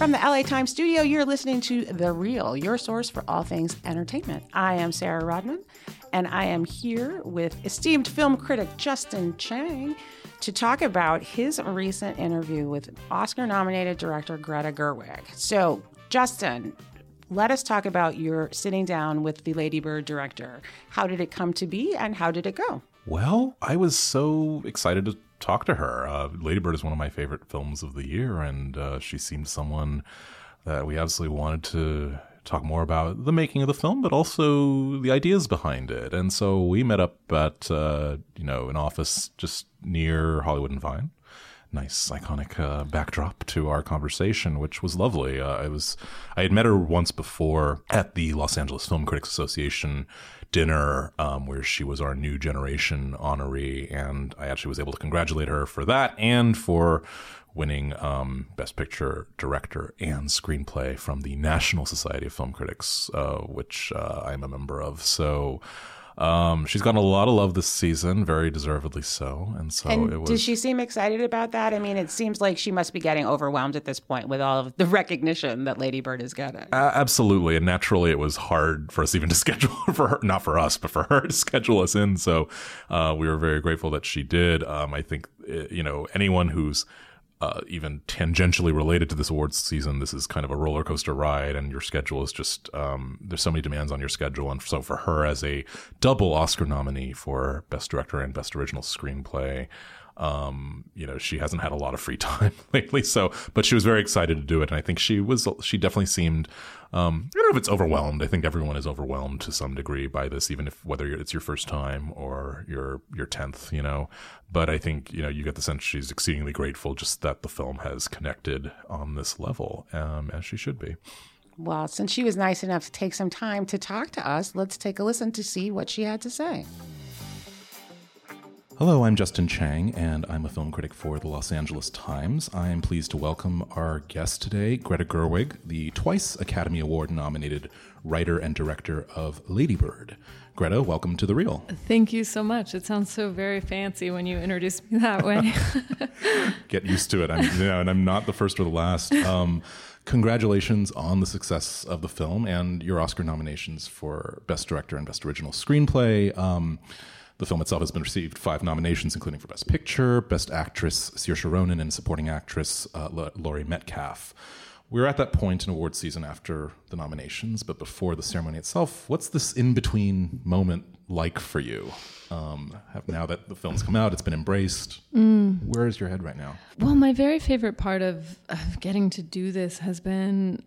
From the LA Times studio, you're listening to The Real, your source for all things entertainment. I am Sarah Rodman, and I am here with esteemed film critic Justin Chang to talk about his recent interview with Oscar nominated director Greta Gerwig. So, Justin, let us talk about your sitting down with the Ladybird director. How did it come to be, and how did it go? Well, I was so excited to talk to her. Uh, Ladybird is one of my favorite films of the year, and uh, she seemed someone that we absolutely wanted to talk more about the making of the film, but also the ideas behind it. And so we met up at uh, you know an office just near Hollywood and Vine. Nice iconic uh, backdrop to our conversation, which was lovely. Uh, I was I had met her once before at the Los Angeles Film Critics Association dinner um, where she was our new generation honoree, and I actually was able to congratulate her for that and for winning um, Best Picture Director and Screenplay from the National Society of Film Critics, uh, which uh, I'm a member of. So. Um, she's gotten a lot of love this season, very deservedly so. And so and it was. Does she seem excited about that? I mean, it seems like she must be getting overwhelmed at this point with all of the recognition that Lady Bird is getting. Uh, absolutely. And naturally, it was hard for us even to schedule for her, not for us, but for her to schedule us in. So uh, we were very grateful that she did. Um, I think, uh, you know, anyone who's uh, even tangentially related to this awards season, this is kind of a roller coaster ride, and your schedule is just um, there's so many demands on your schedule. And so for her, as a double Oscar nominee for Best Director and Best Original Screenplay, um, you know, she hasn't had a lot of free time lately. So, but she was very excited to do it, and I think she was. She definitely seemed. Um, I don't know if it's overwhelmed. I think everyone is overwhelmed to some degree by this, even if whether it's your first time or your your tenth. You know, but I think you know you get the sense she's exceedingly grateful just that the film has connected on this level, um, as she should be. Well, since she was nice enough to take some time to talk to us, let's take a listen to see what she had to say. Hello, I'm Justin Chang, and I'm a film critic for the Los Angeles Times. I am pleased to welcome our guest today, Greta Gerwig, the twice Academy Award nominated writer and director of Ladybird. Greta, welcome to The Real. Thank you so much. It sounds so very fancy when you introduce me that way. Get used to it. I'm, you know, and I'm not the first or the last. Um, congratulations on the success of the film and your Oscar nominations for Best Director and Best Original Screenplay. Um, the film itself has been received five nominations, including for Best Picture, Best Actress Saoirse Ronan, and Supporting Actress uh, Laurie Metcalf. We're at that point in award season after the nominations, but before the ceremony itself, what's this in between moment like for you? Um, now that the film's come out, it's been embraced. Mm. Where is your head right now? Well, my very favorite part of, of getting to do this has been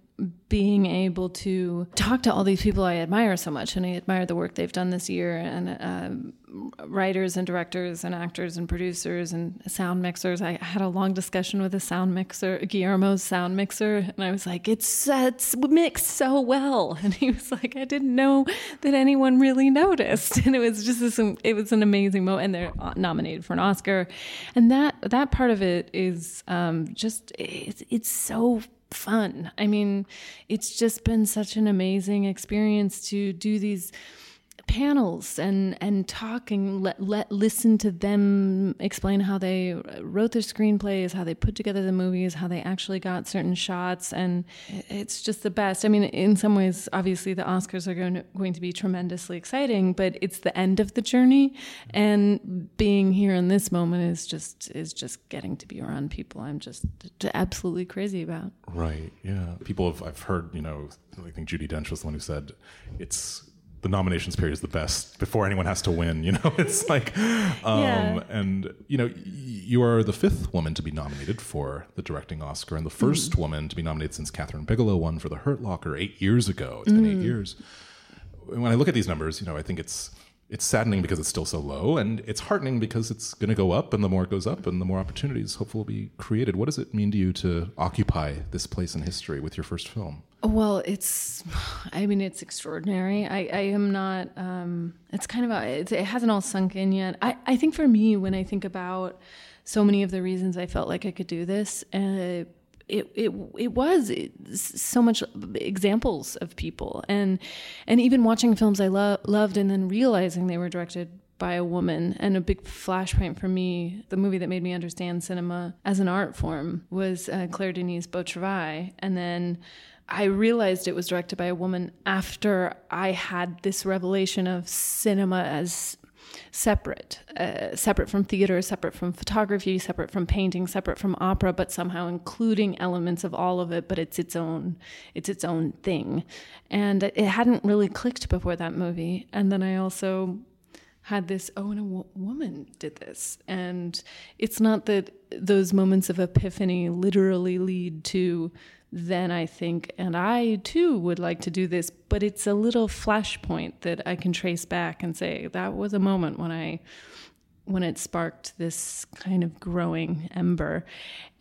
being able to talk to all these people I admire so much, and I admire the work they've done this year, and uh, writers and directors and actors and producers and sound mixers. I had a long discussion with a sound mixer, Guillermo's sound mixer, and I was like, "It's it's mixed so well," and he was like, "I didn't know that anyone really noticed," and it was just this, it was an amazing moment, and they're nominated for an Oscar, and that that part of it is um, just it's it's so fun. I mean, it's just been such an amazing experience to do these panels and and talking let let listen to them explain how they wrote their screenplays how they put together the movies how they actually got certain shots and it's just the best. I mean in some ways obviously the oscars are going to, going to be tremendously exciting but it's the end of the journey and being here in this moment is just is just getting to be around people i'm just absolutely crazy about. Right yeah. People have i've heard you know i think judi dench was the one who said it's the nominations period is the best before anyone has to win. You know, it's like, um, yeah. and you know, you are the fifth woman to be nominated for the directing Oscar, and the 1st mm. woman to be nominated since Kathryn Bigelow won for The Hurt Locker eight years ago. It's been eight mm. years. When I look at these numbers, you know, I think it's it's saddening because it's still so low, and it's heartening because it's going to go up, and the more it goes up, and the more opportunities hopefully will be created. What does it mean to you to occupy this place in history with your first film? Well, it's, I mean, it's extraordinary. I, I am not, um, it's kind of, a, it, it hasn't all sunk in yet. I, I think for me, when I think about so many of the reasons I felt like I could do this, uh, it it it was so much examples of people and and even watching films I lo- loved and then realizing they were directed by a woman. And a big flashpoint for me, the movie that made me understand cinema as an art form, was uh, Claire Denis Beau Travail. And then I realized it was directed by a woman after I had this revelation of cinema as separate, uh, separate from theater, separate from photography, separate from painting, separate from opera, but somehow including elements of all of it. But it's its own, it's its own thing, and it hadn't really clicked before that movie. And then I also had this oh and a w- woman did this and it's not that those moments of epiphany literally lead to then I think, and I too would like to do this, but it's a little flashpoint that I can trace back and say that was a moment when I when it sparked this kind of growing ember.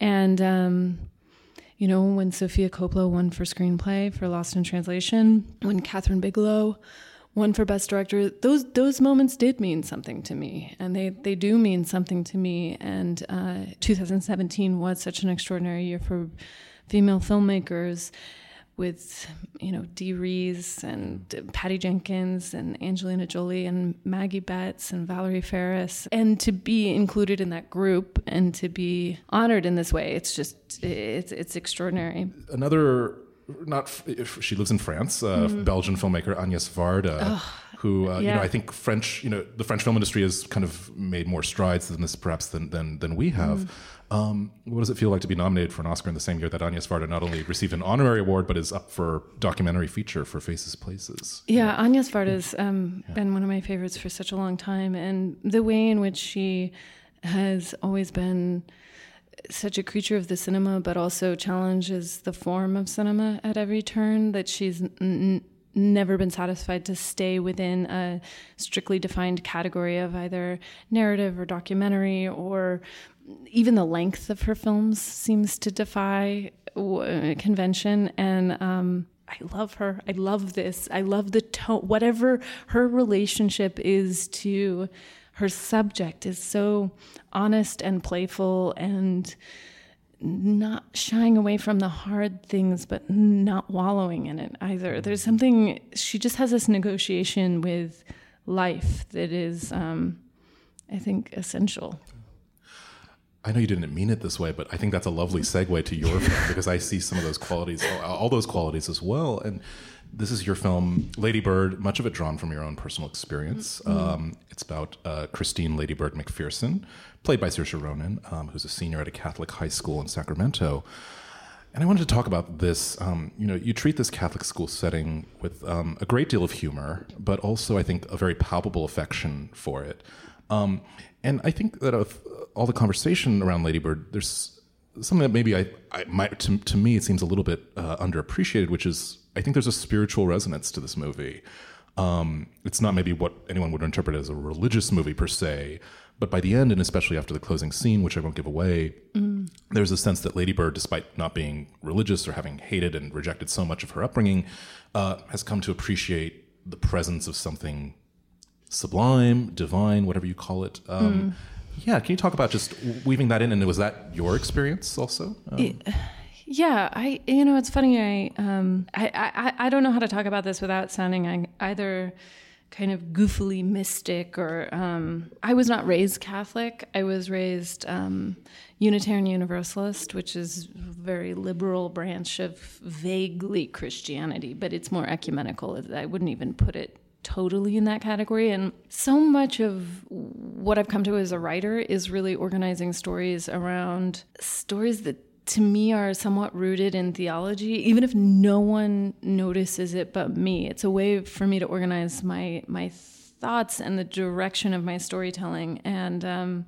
And um, you know, when Sofia Coppola won for screenplay for Lost in Translation, when Kathryn Bigelow won for Best Director, those those moments did mean something to me, and they they do mean something to me. And uh, 2017 was such an extraordinary year for female filmmakers with you know Dee Rees and Patty Jenkins and Angelina Jolie and Maggie Betts and Valerie Faris and to be included in that group and to be honored in this way it's just it's it's extraordinary. Another not if she lives in France uh, mm-hmm. Belgian filmmaker Agnes Varda oh, who uh, yeah. you know I think French you know the French film industry has kind of made more strides than this perhaps than than, than we have mm. Um, what does it feel like to be nominated for an Oscar in the same year that Agnes Varda not only received an honorary award but is up for documentary feature for Faces Places? Yeah, Agnes Varda's um, yeah. been one of my favorites for such a long time, and the way in which she has always been such a creature of the cinema, but also challenges the form of cinema at every turn. That she's n- never been satisfied to stay within a strictly defined category of either narrative or documentary or even the length of her films seems to defy convention and um, I love her. I love this. I love the tone. Whatever her relationship is to her subject is so honest and playful and not shying away from the hard things, but not wallowing in it either. There's something, she just has this negotiation with life that is, um, I think, essential. I know you didn't mean it this way, but I think that's a lovely segue to your film because I see some of those qualities, all those qualities as well. And this is your film, Lady Bird, much of it drawn from your own personal experience. Mm-hmm. Um, it's about uh, Christine Lady Bird McPherson, played by Saoirse Ronan, um, who's a senior at a Catholic high school in Sacramento. And I wanted to talk about this. Um, you know, you treat this Catholic school setting with um, a great deal of humor, but also, I think, a very palpable affection for it. Um, and I think that of all the conversation around Ladybird, there's something that maybe I, I might to, to me it seems a little bit uh, underappreciated, which is I think there's a spiritual resonance to this movie. Um, it's not maybe what anyone would interpret as a religious movie per se, but by the end, and especially after the closing scene, which I won't give away, mm. there's a sense that Ladybird, despite not being religious or having hated and rejected so much of her upbringing, uh, has come to appreciate the presence of something sublime, divine, whatever you call it. Um, mm. Yeah, can you talk about just weaving that in? And was that your experience also? Um, yeah, I you know it's funny. I, um, I I I don't know how to talk about this without sounding either kind of goofily mystic or um, I was not raised Catholic. I was raised um, Unitarian Universalist, which is a very liberal branch of vaguely Christianity, but it's more ecumenical. I wouldn't even put it totally in that category. And so much of what I've come to as a writer is really organizing stories around stories that to me are somewhat rooted in theology even if no one notices it but me. It's a way for me to organize my my thoughts and the direction of my storytelling. And um,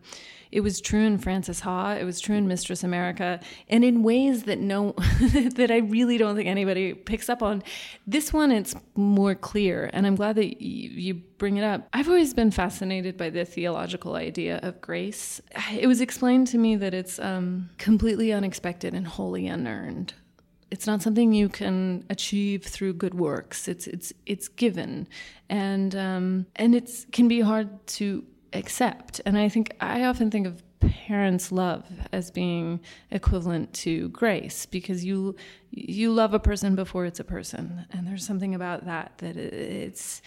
it was true in Frances Ha. It was true in Mistress America, and in ways that no, that I really don't think anybody picks up on. This one, it's more clear, and I'm glad that you, bring it up. I've always been fascinated by the theological idea of grace. It was explained to me that it's um, completely unexpected and wholly unearned it's not something you can achieve through good works. It's it's it's given, and um, and it's can be hard to accept. And I think I often think of parents' love as being equivalent to grace because you you love a person before it's a person, and there's something about that that it's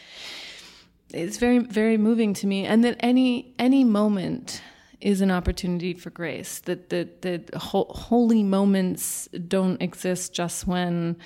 it's very very moving to me, and that any any moment is an opportunity for grace. That that that ho- holy moments don't exist just when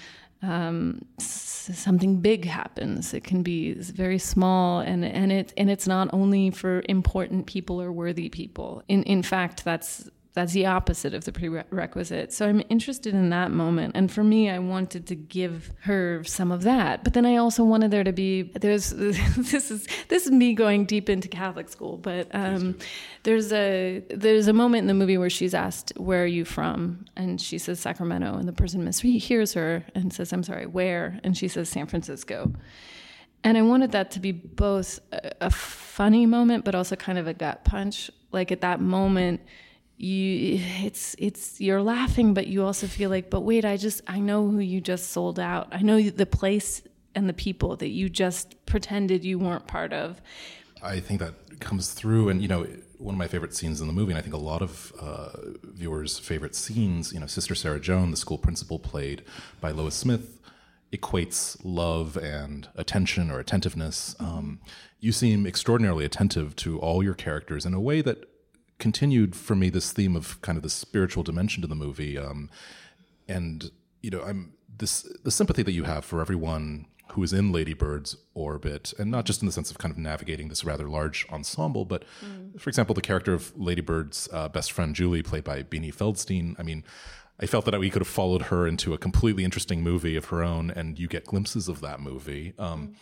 um, something big happens. It can be very small, and and it and it's not only for important people or worthy people. In in fact, that's that's the opposite of the prerequisite. So I'm interested in that moment. And for me, I wanted to give her some of that. But then I also wanted there to be there's this is this is me going deep into Catholic school, but um, there's a there's a moment in the movie where she's asked, "Where are you from?" and she says Sacramento, and the person mishears her and says, "I'm sorry, where?" and she says San Francisco. And I wanted that to be both a, a funny moment, but also kind of a gut punch. Like at that moment, you it's it's you're laughing but you also feel like but wait i just i know who you just sold out. I know the place and the people that you just pretended you weren't part of. I think that comes through and you know one of my favorite scenes in the movie and i think a lot of uh, viewers favorite scenes you know sister sarah joan the school principal played by lois smith equates love and attention or attentiveness. Um, you seem extraordinarily attentive to all your characters in a way that continued for me this theme of kind of the spiritual dimension to the movie. Um, and you know, I'm this the sympathy that you have for everyone who is in Lady Bird's orbit, and not just in the sense of kind of navigating this rather large ensemble, but mm. for example, the character of Lady Bird's uh, best friend Julie, played by Beanie Feldstein. I mean, I felt that we could have followed her into a completely interesting movie of her own, and you get glimpses of that movie. Um, mm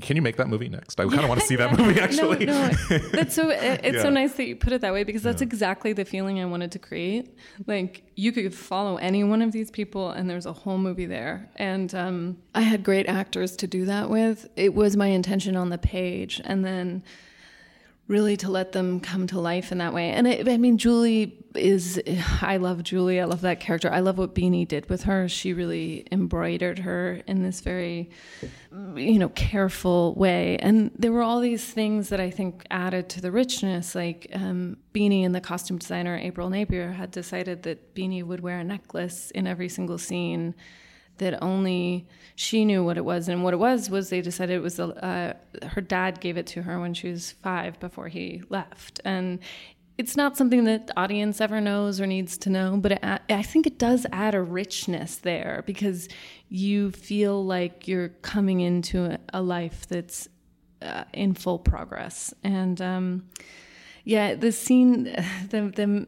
can you make that movie next? I kind of want to see that movie actually. No, no. That's so it's yeah. so nice that you put it that way because that's yeah. exactly the feeling I wanted to create. Like you could follow any one of these people and there's a whole movie there. And um, I had great actors to do that with. It was my intention on the page and then really to let them come to life in that way. And I, I, mean, Julie is, I love Julie. I love that character. I love what Beanie did with her. She really embroidered her in this very, you know, careful way. And there were all these things that I think added to the richness. Like um, Beanie and the costume designer, April Napier, had decided that Beanie would wear a necklace in every single scene that only she knew what it was. And what it was was they decided it was a, uh, her dad gave it to her when she was five before he left. And it's not something that the audience ever knows or needs to know, but it, I think it does add a richness there because you feel like you're coming into a, a life that's uh, in full progress. And um, yeah, the scene, the, the,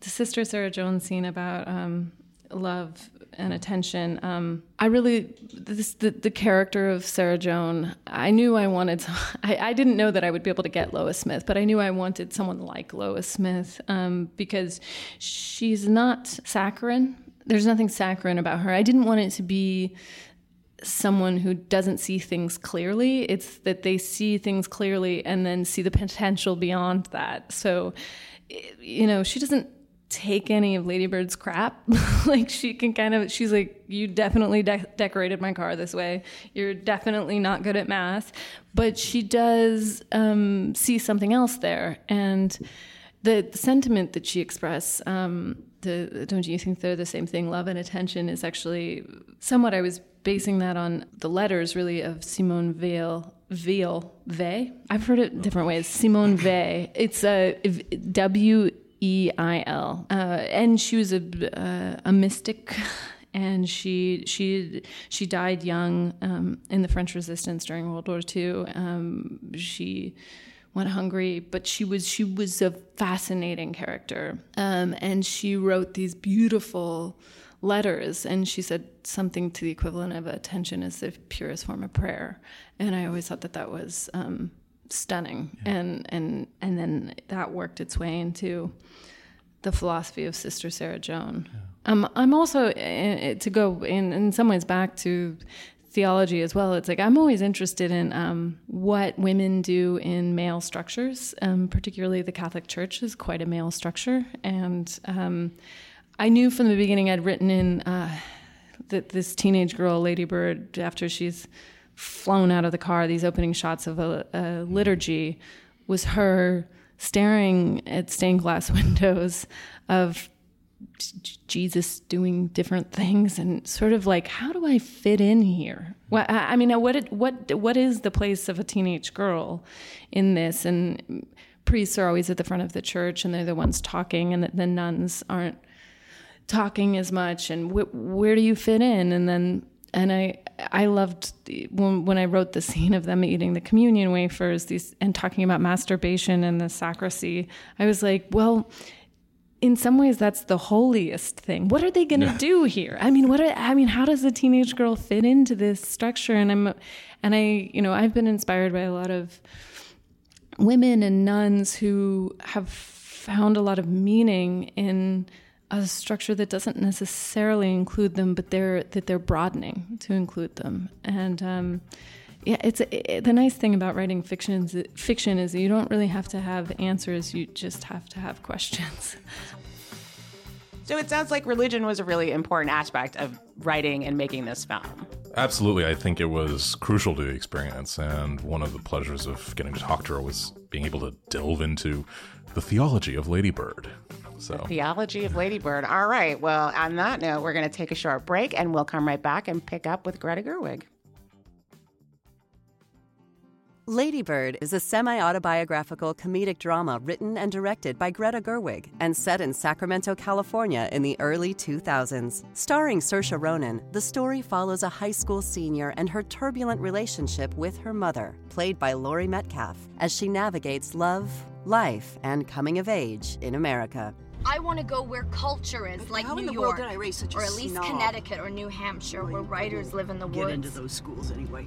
the Sister Sarah Jones scene about um, love and attention. Um, I really this the, the character of Sarah Joan. I knew I wanted. I, I didn't know that I would be able to get Lois Smith, but I knew I wanted someone like Lois Smith um, because she's not saccharine. There's nothing saccharine about her. I didn't want it to be someone who doesn't see things clearly. It's that they see things clearly and then see the potential beyond that. So, you know, she doesn't take any of Ladybird's crap. like she can kind of, she's like, you definitely de- decorated my car this way. You're definitely not good at math, but she does um, see something else there, and the, the sentiment that she expressed. Um, the, don't you think they're the same thing? Love and attention is actually somewhat. I was basing that on the letters, really, of Simone Weil. Veil, Ve. I've heard it different ways. Simone Weil. It's a W E I L, uh, and she was a uh, a mystic, and she she she died young um, in the French Resistance during World War II. Um, she went hungry, but she was she was a fascinating character, um, and she wrote these beautiful letters and she said something to the equivalent of attention is the purest form of prayer. And i always thought that that was um, stunning yeah. and and and then that worked its way into the philosophy of sister sarah joan yeah. um, i'm also uh, to go in in some ways back to theology as well it's like i'm always interested in um, what women do in male structures um, particularly the catholic church is quite a male structure and um, i knew from the beginning i'd written in uh, that this teenage girl lady bird after she's flown out of the car, these opening shots of a, a liturgy, was her staring at stained glass windows of Jesus doing different things and sort of like how do I fit in here? What I mean, what what what is the place of a teenage girl in this? And priests are always at the front of the church and they're the ones talking, and the, the nuns aren't talking as much. And wh- where do you fit in? And then and I I loved when when I wrote the scene of them eating the communion wafers these and talking about masturbation and the sacristy. I was like, well in some ways that's the holiest thing. What are they going to do here? I mean what are, i mean how does a teenage girl fit into this structure? And i'm and i you know i've been inspired by a lot of women and nuns who have found a lot of meaning in a structure that doesn't necessarily include them but they're that they're broadening to include them and um, yeah, it's it, the nice thing about writing fiction is, fiction is you don't really have to have answers; you just have to have questions. So it sounds like religion was a really important aspect of writing and making this film. Absolutely. I think it was crucial to the experience. And one of the pleasures of getting to talk to her was being able to delve into the theology of Ladybird. So. The theology of Ladybird. All right. Well, on that note, we're going to take a short break and we'll come right back and pick up with Greta Gerwig. Ladybird is a semi autobiographical comedic drama written and directed by Greta Gerwig and set in Sacramento, California in the early 2000s. Starring Saoirse Ronan, the story follows a high school senior and her turbulent relationship with her mother, played by Laurie Metcalf, as she navigates love, life, and coming of age in America. I want to go where culture is, like How New in the York, world did I raise such or at least snob? Connecticut or New Hampshire, where writers live in the woods. Get woods. into those schools anyway.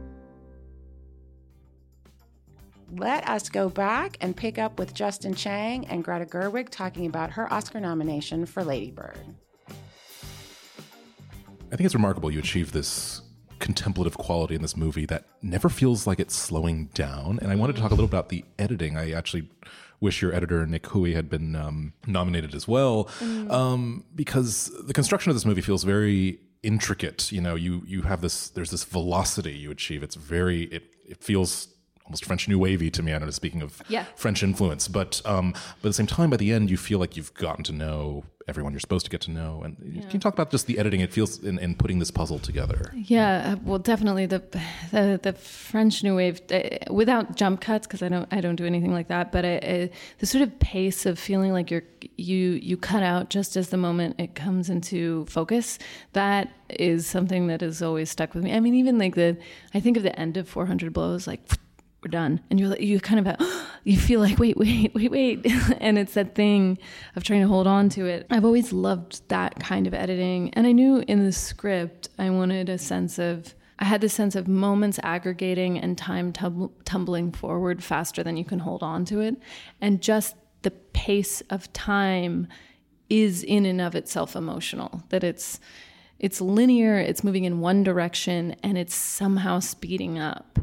Let us go back and pick up with Justin Chang and Greta Gerwig talking about her Oscar nomination for Ladybird. I think it's remarkable you achieve this contemplative quality in this movie that never feels like it's slowing down. And I wanted to talk a little about the editing. I actually wish your editor Nick Houy had been um, nominated as well, um, because the construction of this movie feels very intricate. You know, you you have this. There's this velocity you achieve. It's very. It it feels almost French New Wavy to me. I don't know. Speaking of Yeah. French influence, but um, but at the same time, by the end, you feel like you've gotten to know everyone you're supposed to get to know. And can you talk about just the editing? It feels in, in putting this puzzle together. Yeah, uh, well, definitely the the, the French New Wave uh, without jump cuts because I don't I don't do anything like that. But uh, uh, the sort of pace of feeling like you're you you cut out just as the moment it comes into focus. That is something that has always stuck with me. I mean, even like the I think of the end of 400 Blows, like we're done, and you're like you kind of you feel like wait wait wait wait, and it's that thing of trying to hold on to it. I've always loved that kind of editing, and I knew in the script I wanted a sense of. I had this sense of moments aggregating and time tum- tumbling forward faster than you can hold on to it. And just the pace of time is in and of itself emotional. That it's it's linear, it's moving in one direction, and it's somehow speeding up.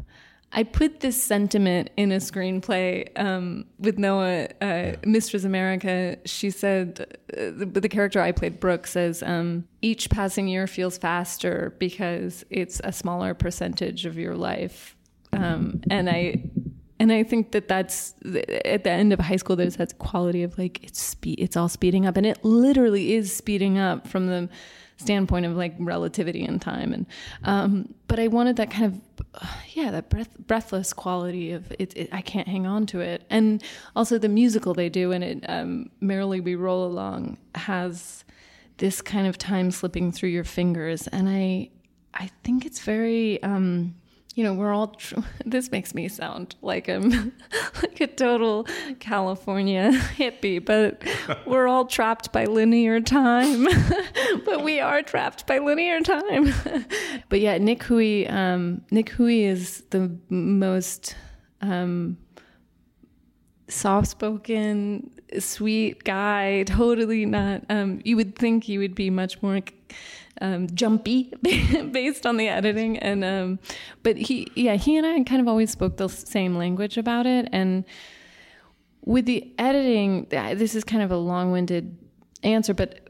I put this sentiment in a screenplay um, with Noah, uh, Mistress America. She said, uh, the, the character I played, Brooke, says, um, each passing year feels faster because it's a smaller percentage of your life. Um, and I, and I think that that's at the end of high school. There's that quality of like it's speed, it's all speeding up, and it literally is speeding up from the standpoint of like relativity and time. And um, but I wanted that kind of yeah, that breath, breathless quality of it, it. I can't hang on to it, and also the musical they do in it. Um, Merrily We Roll Along has this kind of time slipping through your fingers, and I I think it's very. Um, you know, we're all. Tr- this makes me sound like I'm like a total California hippie, but we're all trapped by linear time. but we are trapped by linear time. but yeah, Nick Houy. Um, Nick Houy is the most um, soft-spoken, sweet guy, totally not. Um, you would think he would be much more um, jumpy based on the editing, and um, but he, yeah, he and I kind of always spoke the same language about it, and with the editing, this is kind of a long-winded answer, but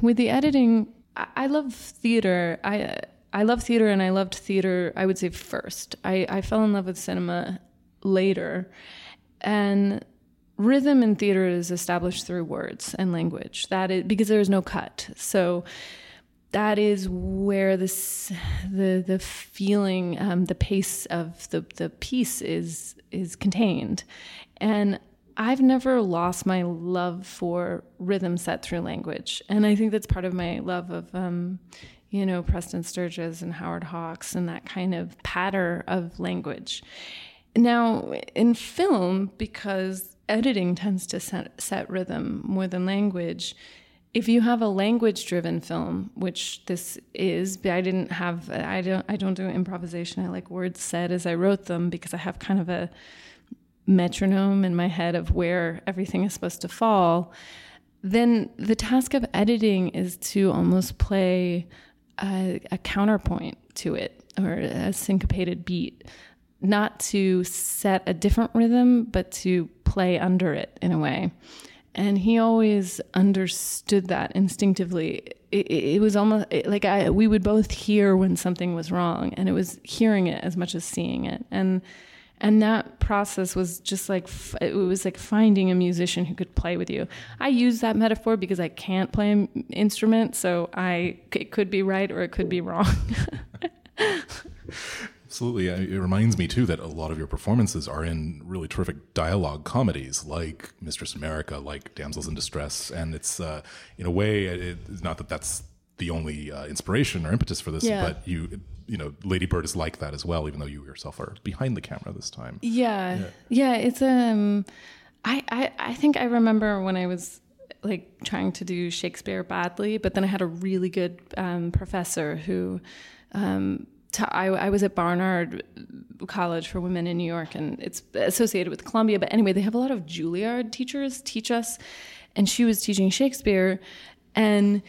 with the editing, I, love theater. I I love theater, and I loved theater. I would say first. I I fell in love with cinema later, and rhythm in theater is established through words and language. That is because there is no cut. So that is where this the the feeling, um, the pace of the the piece is is contained, and I've never lost my love for rhythm set through language, and I think that's part of my love of. Um, you know, Preston Sturges and Howard Hawks and that kind of patter of language. Now, in film, because editing tends to set, set rhythm more than language. If you have a language driven film, which this is, but I didn't have I don't I don't do improvisation. I like words said as I wrote them because I have kind of a metronome in my head of where everything is supposed to fall. Then the task of editing is to almost play a, a counterpoint to it or a syncopated beat not to set a different rhythm, but to play under it in a way. And he always understood that instinctively. It, it was almost like I, we would both hear when something was wrong, and it was hearing it as much as seeing it. And and that process was just like it was like finding a musician who could play with you. I use that metaphor because I can't play an instrument, so I it could be right or it could be wrong. Absolutely. It reminds me, too, that a lot of your performances are in really terrific dialogue comedies like Mistress America, like Damsels in Distress. And it's, uh, in a way, it's not that that's the only uh, inspiration or impetus for this, yeah. but you, you know, Lady Bird is like that as well, even though you yourself are behind the camera this time. Yeah. Yeah. yeah it's, um, I, I, I think I remember when I was like trying to do Shakespeare badly, but then I had a really good um, professor who, um, I, I, was at Barnard College for Women in New York, and it's associated with Columbia. But anyway, they have a lot of Juilliard teachers teach us, and she was teaching Shakespeare, and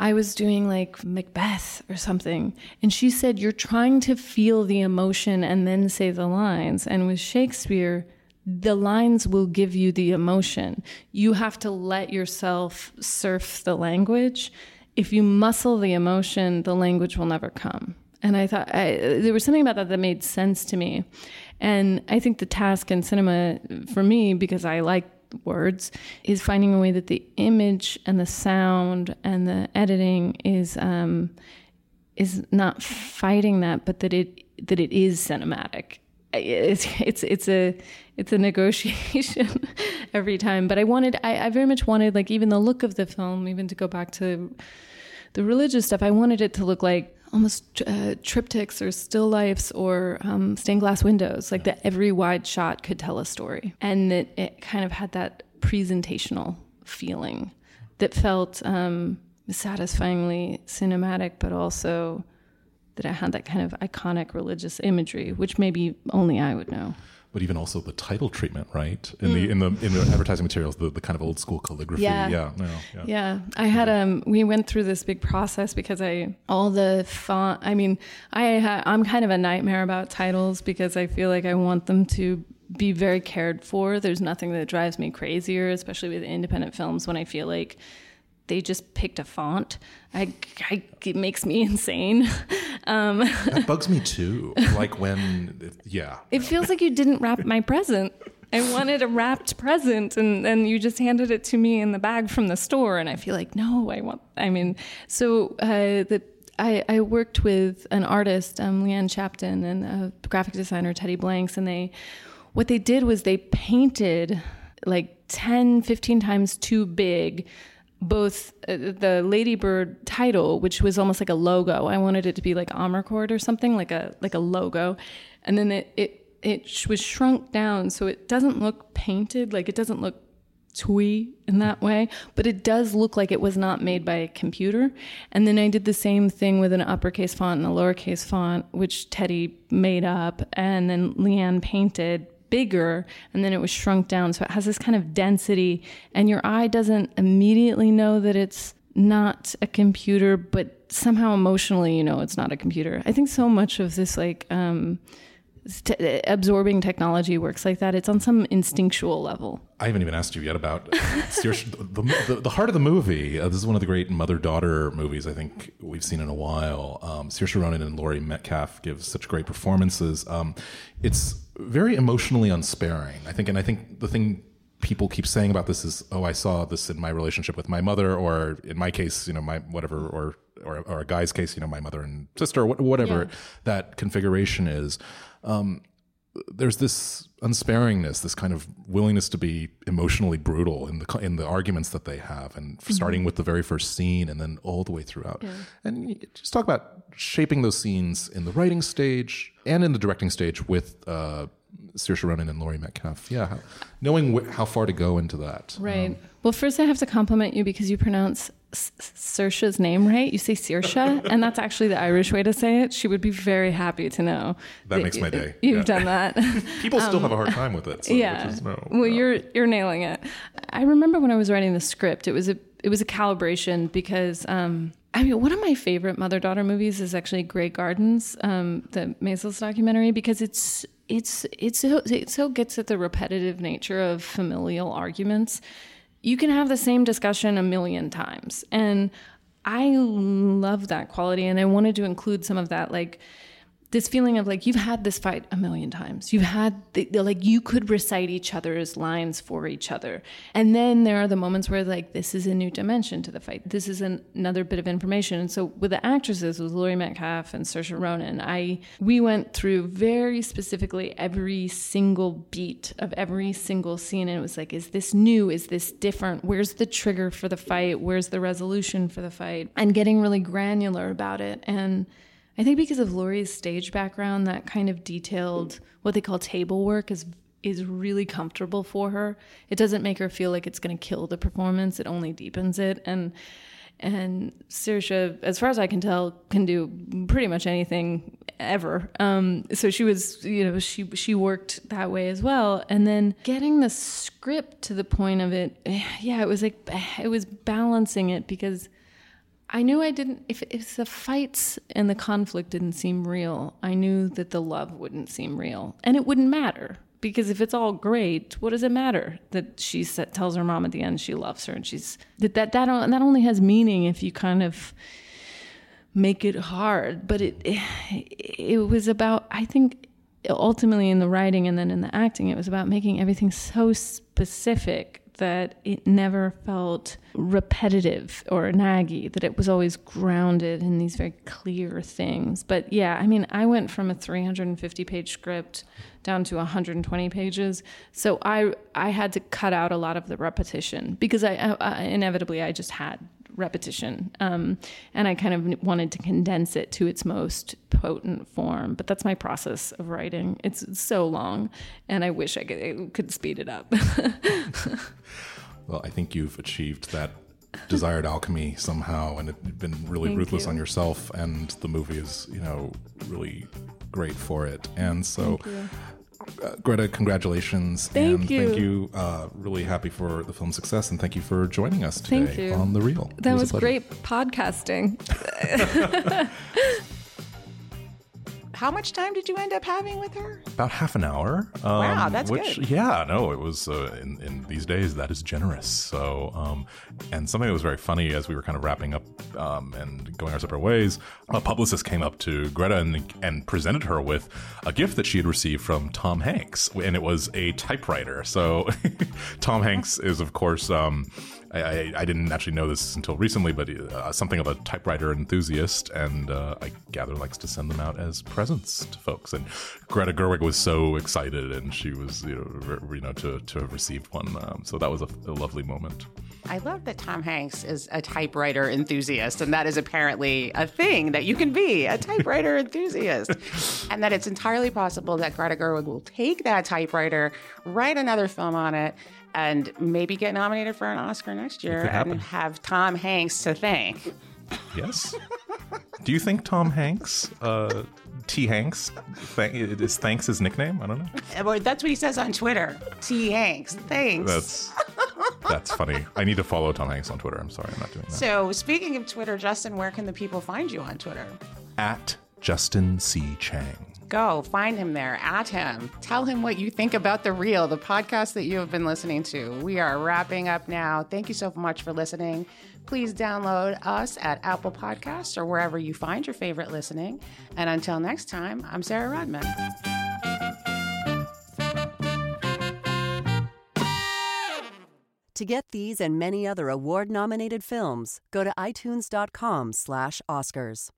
I was doing like Macbeth or something, and she said, "You're trying to feel the emotion and then say the lines." And with Shakespeare, the lines will give you the emotion. You have to let yourself surf the language. If you muscle the emotion, the language will never come. And I thought I, there was something about that that made sense to me. And I think the task in cinema for me, because I like words, is finding a way that the image and the sound and the editing is um, is not fighting that, but that it that it is cinematic. It's it's it's a it's a negotiation every time. But I wanted I, I very much wanted like even the look of the film, even to go back to the religious stuff. I wanted it to look like almost uh, triptychs or still lifes or um, stained glass windows, like that every wide shot could tell a story. And it, it kind of had that presentational feeling that felt um, satisfyingly cinematic, but also that it had that kind of iconic religious imagery, which maybe only I would know but even also the title treatment, right? In mm. the in the in the advertising materials, the, the kind of old school calligraphy. Yeah. Yeah, no, yeah. yeah. I had um we went through this big process because I all the font I mean, I ha, I'm kind of a nightmare about titles because I feel like I want them to be very cared for. There's nothing that drives me crazier, especially with independent films when I feel like they just picked a font. I, I it makes me insane. Um, that bugs me too. Like when, yeah. It feels like you didn't wrap my present. I wanted a wrapped present, and then you just handed it to me in the bag from the store, and I feel like no, I want. I mean, so uh, the. I, I worked with an artist, um, Leanne Shapton, and a graphic designer, Teddy Blanks, and they, what they did was they painted like 10, 15 times too big both uh, the Ladybird title, which was almost like a logo. I wanted it to be like Amarcord or something, like a like a logo, and then it it it was shrunk down so it doesn't look painted, like it doesn't look twee in that way, but it does look like it was not made by a computer. And then I did the same thing with an uppercase font and a lowercase font, which Teddy made up, and then Leanne painted bigger and then it was shrunk down. So it has this kind of density, and your eye doesn't immediately know that it's not a computer, but somehow emotionally you know it's not a computer. I think so much of this, like, um, t- absorbing technology works like that. It's on some instinctual level. I haven't even asked you yet about Saoirse- the, the, the heart of the movie. Uh, this is one of the great mother-daughter movies I think we've seen in a while. Um, Saoirse Ronan and Laurie Metcalf give such great performances. Um, it's very emotionally unsparing, I think, and I think the thing people keep saying about this is, "Oh, I saw this in my relationship with my mother," or in my case, you know, my whatever, or or, or a guy's case, you know, my mother and sister, wh- whatever that configuration is. Um, there's this unsparingness, this kind of willingness to be emotionally brutal in the in the arguments that they have, and starting with the very first scene and then all the way throughout. And just talk about shaping those scenes in the writing stage and in the directing stage with uh, Saoirse Ronan and Laurie Metcalf. Yeah, how, knowing wh- how far to go into that. Right. well, first I have to compliment you because you pronounce Saoirse's name right. You say Saoirse, and that's actually the Irish way to say it. She would be very happy to know That makes my day. You've Yeah. done that. People still have a hard time with it. So, Um, yeah. Which is, no, well, no. you're you're nailing it. I remember when I was writing the script, it was a it was a calibration because um, I mean one of my favorite mother daughter movies is actually Grey Gardens, um, the Maysles documentary, because it's it's it's so, it so gets at the repetitive nature of familial arguments. You can have the same discussion a million times, and I love that quality, and I wanted to include some of that, like this feeling of like you've had this fight a million times. You've had the, the- like you could recite each other's lines for each other, and then there are the moments where like this is a new dimension to the fight. This is an, another bit of information. And so with the actresses, with Laurie Metcalf and Saoirse Ronan, I we went through very specifically every single beat of every single scene, and it was like, is this new? Is this different? Where's the trigger for the fight? Where's the resolution for the fight? And getting really granular about it and. I think because of Laurie's stage background, that kind of detailed what they call table work is is really comfortable for her. It doesn't make her feel like it's going to kill the performance. It only deepens it. And and Saoirse, as far as I can tell, can do pretty much anything ever. Um, so she was, you know, she she worked that way as well. And then getting the script to the point of it, yeah, it was like it was balancing it because I knew I didn't. If if the fights and the conflict didn't seem real, I knew that the love wouldn't seem real, and it wouldn't matter because if it's all great, what does it matter that she sa- tells her mom at the end she loves her, and she's that that that, that only has meaning if you kind of make it hard. But it it was about I think ultimately in the writing and then in the acting, it was about making everything so specific that it never felt repetitive or naggy, that it was always grounded in these very clear things. But yeah, I mean, I went from a 350 page script down to 120 pages. So I I had to cut out a lot of the repetition because I, I, inevitably I just had repetition. Um, and I kind of wanted to condense it to its most potent form. But that's my process of writing. It's so long, and I wish I could, could speed it up. Well, I think you've achieved that desired alchemy somehow, and it's been really Thank ruthless you. on yourself. And the movie is, you know, really great for it. And so, uh, Greta, congratulations! Thank and you. thank you. Uh, really happy for the film's success, and thank you for joining us today on the Real. That a was pleasure. great podcasting. How much time did you end up having with her? About half an hour. Um, Wow, that's which, good. Yeah, no, it was uh, in, in these days that is generous. So, um, and something that was very funny as we were kind of wrapping up um, and going our separate ways, a publicist came up to Greta and, and presented her with a gift that she had received from Tom Hanks, and it was a typewriter. So, Tom Hanks is, of course, um, I, I, I didn't actually know this until recently, but uh, something of a typewriter enthusiast, and uh, I gather likes to send them out as presents to folks. And Greta Gerwig was so excited, and she was, you know, re- you know, to to have received one. Um, so that was a, a lovely moment. I love that Tom Hanks is a typewriter enthusiast, and that is apparently a thing that you can be a typewriter enthusiast. And that it's entirely possible that Greta Gerwig will take that typewriter, write another film on it, and maybe get nominated for an Oscar next year and have Tom Hanks to thank. Yes. Do you think Tom Hanks uh, T Hanks. Thank, is Thanks his nickname? I don't know. Well, That's what he says on Twitter. T. Hanks. Thanks. That's that's funny. I need to follow Tom Hanks on Twitter. I'm sorry, I'm not doing that. so, speaking of Twitter, Justin, where can the people find you on Twitter? At Justin C Chang. Go find him there, at him. Tell him what you think about The Real, the podcast that you have been listening to. We are wrapping up now. Thank you so much for listening. Please download us at Apple Podcasts or wherever you find your favorite listening. And until next time, I'm Sarah Rodman. To get these and many other award-nominated films, go to itunes.com slash Oscars.